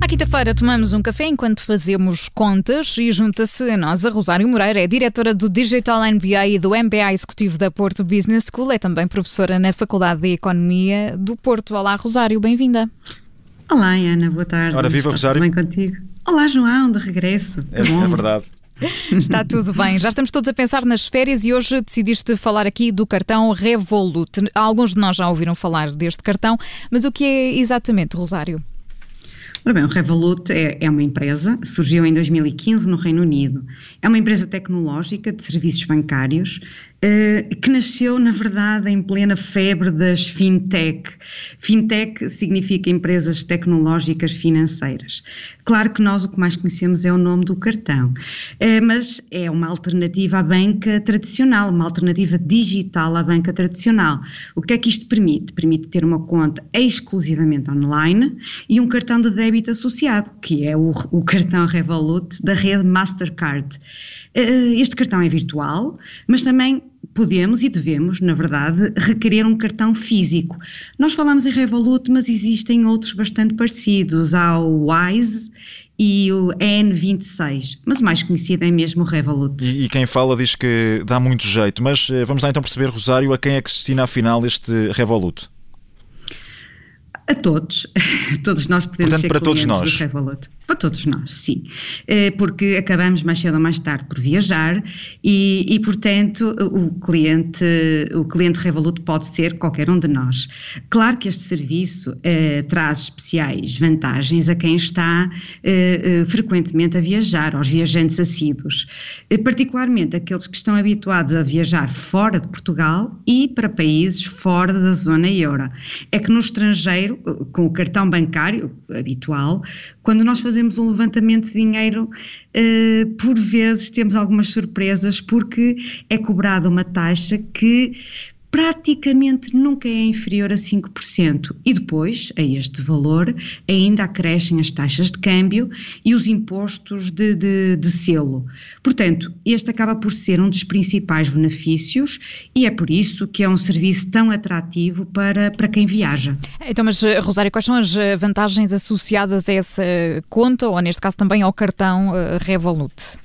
À quinta-feira tomamos um café enquanto fazemos contas e junta-se a nós a Rosário Moreira, é diretora do Digital MBA e do MBA Executivo da Porto Business School, é também professora na Faculdade de Economia do Porto. Olá, Rosário, bem-vinda. Olá, Ana, boa tarde. Ora, viva, Rosário. Bem contigo? Olá, João, de regresso. É, é verdade. Está tudo bem. Já estamos todos a pensar nas férias e hoje decidiste falar aqui do cartão Revolut. Alguns de nós já ouviram falar deste cartão, mas o que é exatamente, Rosário? Ora bem, o Revolut é, é, uma empresa, surgiu em 2015 no Reino Unido. É uma empresa tecnológica de serviços bancários eh, que nasceu, na verdade, em plena febre das fintech. Fintech significa empresas tecnológicas financeiras. Claro que nós o que mais conhecemos é o nome do cartão, uh, mas é uma alternativa à banca tradicional, uma alternativa digital à banca tradicional. O que é que isto permite? Permite ter uma conta exclusivamente online e um cartão de débito associado, que é o, o cartão Revolut da rede Mastercard. Uh, este cartão é virtual, mas também podemos e devemos, na verdade, requerer um cartão físico. Nós falamos em Revolut, mas existem outros bastante parecidos. Há o Wise e o N26, mas o mais conhecido é mesmo o Revolut. E, e, quem fala diz que dá muito jeito, mas eh, vamos lá então perceber, Rosário, a quem é que se destina afinal este Revolut? A todos. todos nós podemos Portanto, ser para todos nós. do Revolut. Para todos nós, sim. Eh, porque acabamos mais cedo ou mais tarde por viajar e, e, portanto, o cliente, o cliente Revolut pode ser qualquer um de nós. Claro que este serviço eh, traz especiais vantagens a quem está eh, eh frequentemente a viajar, aos viajantes assíduos, eh, particularmente aqueles que estão habituados a viajar fora de Portugal e para países fora da zona euro. É que no estrangeiro, com o cartão bancário habitual, quando nós fazemos um levantamento de dinheiro, uh, por vezes temos algumas surpresas porque é cobrada uma taxa que praticamente nunca é inferior a 5%. E depois, a este valor, ainda acrescem as taxas de câmbio e os impostos de, de, de, selo. Portanto, este acaba por ser um dos principais benefícios e é por isso que é um serviço tão atrativo para, para quem viaja. Então, mas Rosário, quais são as vantagens associadas a essa conta, ou neste caso também ao cartão eh, Revolut?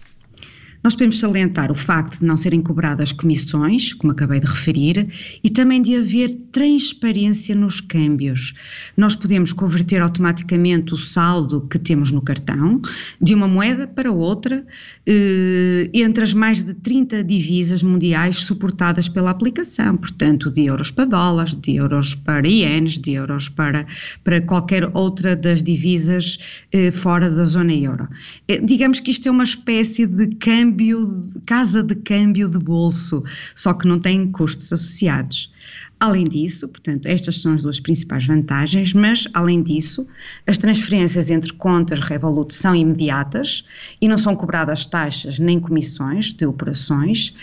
Nós podemos salientar o facto de não serem cobradas comissões, como acabei de referir, e também de haver transparência nos câmbios. Nós podemos converter automaticamente o saldo que temos no cartão de uma moeda para outra eh, entre as mais de 30 divisas mundiais suportadas pela aplicação, portanto, de euros para dólares, de euros para ienes, de euros para, para qualquer outra das divisas eh, fora da zona euro. Eh, digamos que isto é uma espécie de câmbio câmbio, casa de câmbio de bolso, só que não tem custos associados. Além disso, portanto, estas são as duas principais vantagens, mas, além disso, as transferências entre contas Revolut são imediatas e não são cobradas taxas nem comissões de operações,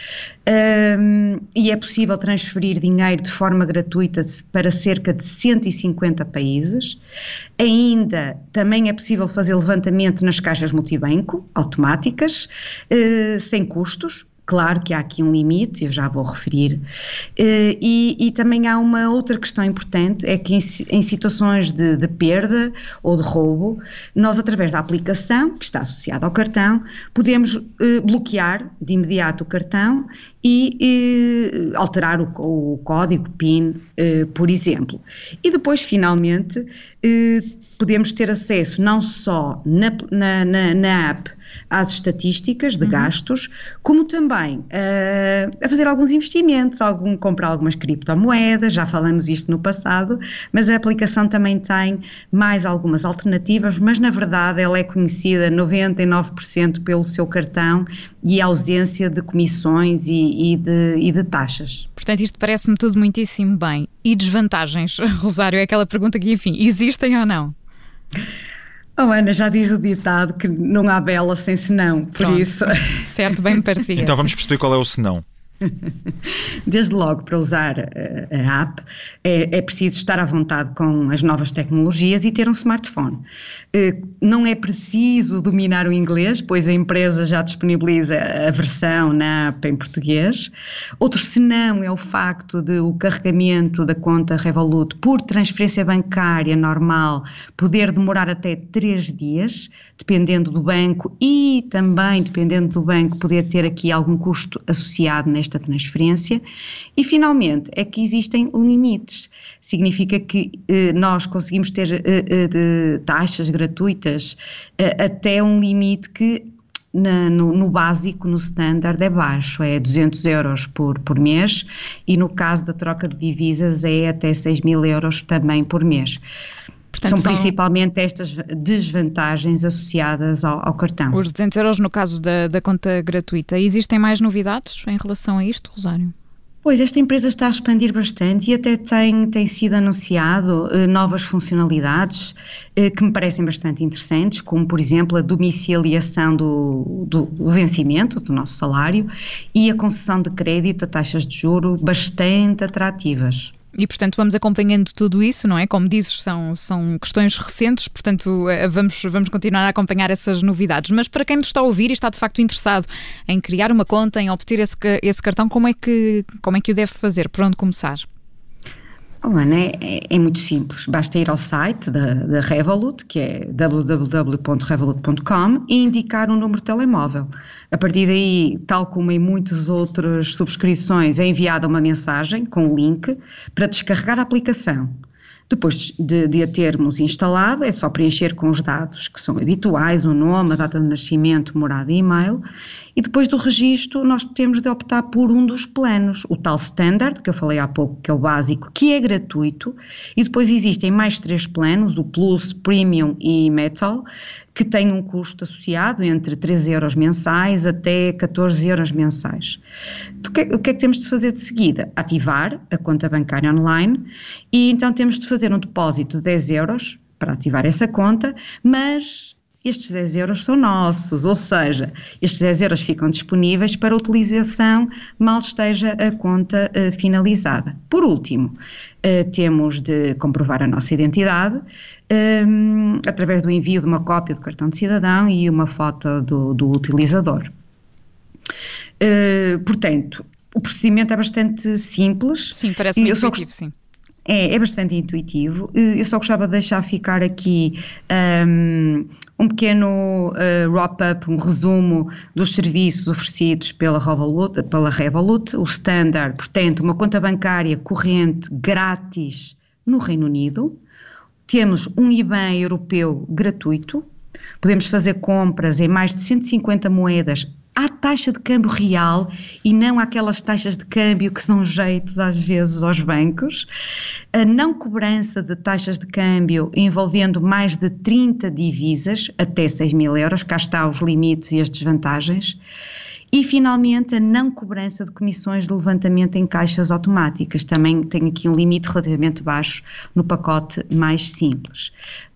um, e é possível transferir dinheiro de forma gratuita para cerca de 150 países. Ainda também é possível fazer levantamento nas caixas multibanco automáticas, uh, sem custos, Claro que há aqui um limite, eu já vou referir, eh, e, e também há uma outra questão importante, é que em, em situações de, de, perda ou de roubo, nós através da aplicação, que está associada ao cartão, podemos eh, bloquear de imediato o cartão e eh, alterar o, o, código PIN, por exemplo. E depois, finalmente, podemos ter acesso não só na, na, na, na app às estatísticas de uhum. gastos, como também uh, a fazer alguns investimentos, algum, comprar algumas criptomoedas, já falamos isto no passado, mas a aplicação também tem mais algumas alternativas, mas na verdade ela é conhecida 99% pelo seu cartão e a ausência de comissões e, e, de, e de taxas. Portanto, isto parece-me tudo muitíssimo bem. E desvantagens, Rosário, é aquela pergunta que, enfim, existem ou não? Oh, Ana, já diz o ditado que não há bela sem senão, por Pronto. isso. Certo, bem me parecia. Então vamos perceber qual é o senão. Desde logo, para usar a app, é, é, preciso estar à vontade com as novas tecnologias e ter um smartphone. Não é preciso dominar o inglês, pois a empresa já disponibiliza a versão na app em português. Outro senão é o facto de o carregamento da conta Revolut por transferência bancária normal poder demorar até três dias, dependendo do banco e também dependendo do banco poder ter aqui algum custo associado nesta transferência. E finalmente é que existem limites. Significa que eh, nós conseguimos ter eh, eh, taxas gratuitas eh, até um limite que na, no, no, básico, no standard, é baixo, é 200 euros por, por mês e no caso da troca de divisas é até 6 mil euros também por mês. Portanto, são, são, principalmente estas desvantagens associadas ao, ao, cartão. Os 200 euros no caso da, da conta gratuita. Existem mais novidades em relação a isto, Rosário? Pois, esta empresa está a expandir bastante e até tem, tem sido anunciado eh, novas funcionalidades eh, que me parecem bastante interessantes, como, por exemplo, a domiciliação do, do, do, vencimento do nosso salário e a concessão de crédito a taxas de juro bastante atrativas. E, portanto, vamos acompanhando tudo isso, não é? Como dizes, são, são questões recentes, portanto, eh, vamos, vamos continuar a acompanhar essas novidades. Mas para quem nos está a ouvir e está de facto interessado em criar uma conta, em obter esse, esse cartão, como é, que, como é que o deve fazer? Por onde começar? Oh, Ana, é, é, muito simples. Basta ir ao site da, da Revolut, que é www.revolut.com, e indicar um número de telemóvel. A partir daí, tal como em muitas outras subscrições, é enviada uma mensagem com o link para descarregar a aplicação. Depois de, de, a termos instalado, é só preencher com os dados que são habituais, o nome, a data de nascimento, morada e e-mail. E depois do registro, nós temos de optar por um dos planos, o tal standard, que eu falei há pouco, que é o básico, que é gratuito. E depois existem mais três planos, o Plus, Premium e Metal, que têm um custo associado entre 13 euros mensais até 14 euros mensais. Que, o que é que temos de fazer de seguida? Ativar a conta bancária online e então temos de fazer um depósito de 10 euros para ativar essa conta, mas estes 10 euros são nossos, ou seja, estes 10 euros ficam disponíveis para utilização mal esteja a conta uh, finalizada. Por último, uh, temos de comprovar a nossa identidade um, através do envio de uma cópia do cartão de cidadão e uma foto do, do utilizador. Uh, portanto, o procedimento é bastante simples. Sim, parece-me intuitivo, sim. É, é bastante intuitivo. Eu só gostava de deixar ficar aqui um, um pequeno uh, wrap-up, um resumo dos serviços oferecidos pela Revolut, pela Revolut, o Standard, portanto, uma conta bancária corrente grátis no Reino Unido. Temos um IBAN europeu gratuito. Podemos fazer compras em mais de 150 moedas à taxa de câmbio real e não aquelas taxas de câmbio que dão jeitos às vezes aos bancos, a não cobrança de taxas de câmbio envolvendo mais de 30 divisas, até 6 mil euros, cá está os limites e as desvantagens, e finalmente a não cobrança de comissões de levantamento em caixas automáticas, também tem aqui um limite relativamente baixo no pacote mais simples.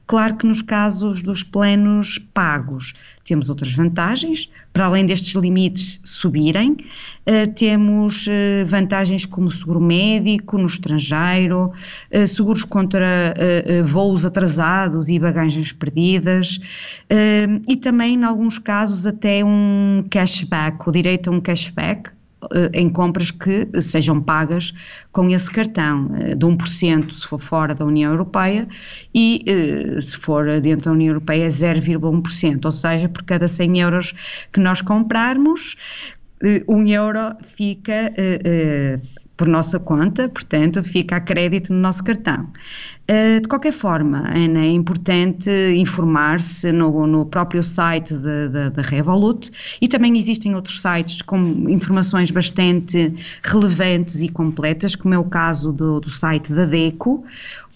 Claro que nos casos dos planos pagos temos outras vantagens, para além destes limites subirem, uh, temos uh, vantagens como seguro médico no estrangeiro, uh, seguros contra voos atrasados e bagagens perdidas, e também, em alguns casos, até um cashback, o direito a um cashback, eh, em compras que sejam pagas com esse cartão, eh, de 1% se for fora da União Europeia e eh, se for dentro da União Europeia 0,1%, ou seja, por cada 100 euros que nós comprarmos, 1 euro fica por nossa conta, portanto, fica a crédito no nosso cartão. Uh, de qualquer forma, Ana, é importante informar-se no, no, próprio site da Revolut e também existem outros sites com informações bastante relevantes e completas, como é o caso do, do site da DECO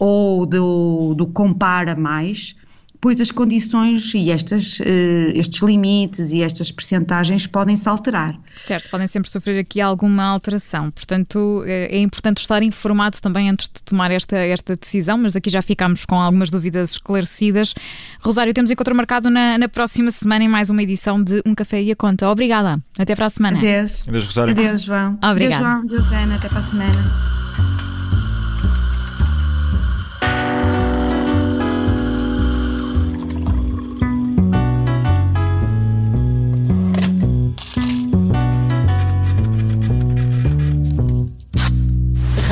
ou do, do Compara Mais, pois as condições e estas, eh, estes limites e estas percentagens podem se alterar. Certo, podem sempre sofrer aqui alguma alteração. Portanto, é, é importante estar informado também antes de tomar esta, esta decisão, mas aqui já ficámos com algumas dúvidas esclarecidas. Rosário, temos encontro marcado na, na próxima semana em mais uma edição de Um Café e a Conta. Obrigada. Até para a semana. Adeus. Adeus, Rosário. Adeus, João. Obrigada. Adeus, João. Adeus, Ana. Até para a semana.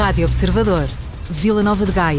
Rádio Observador, Vila Nova de Gaia.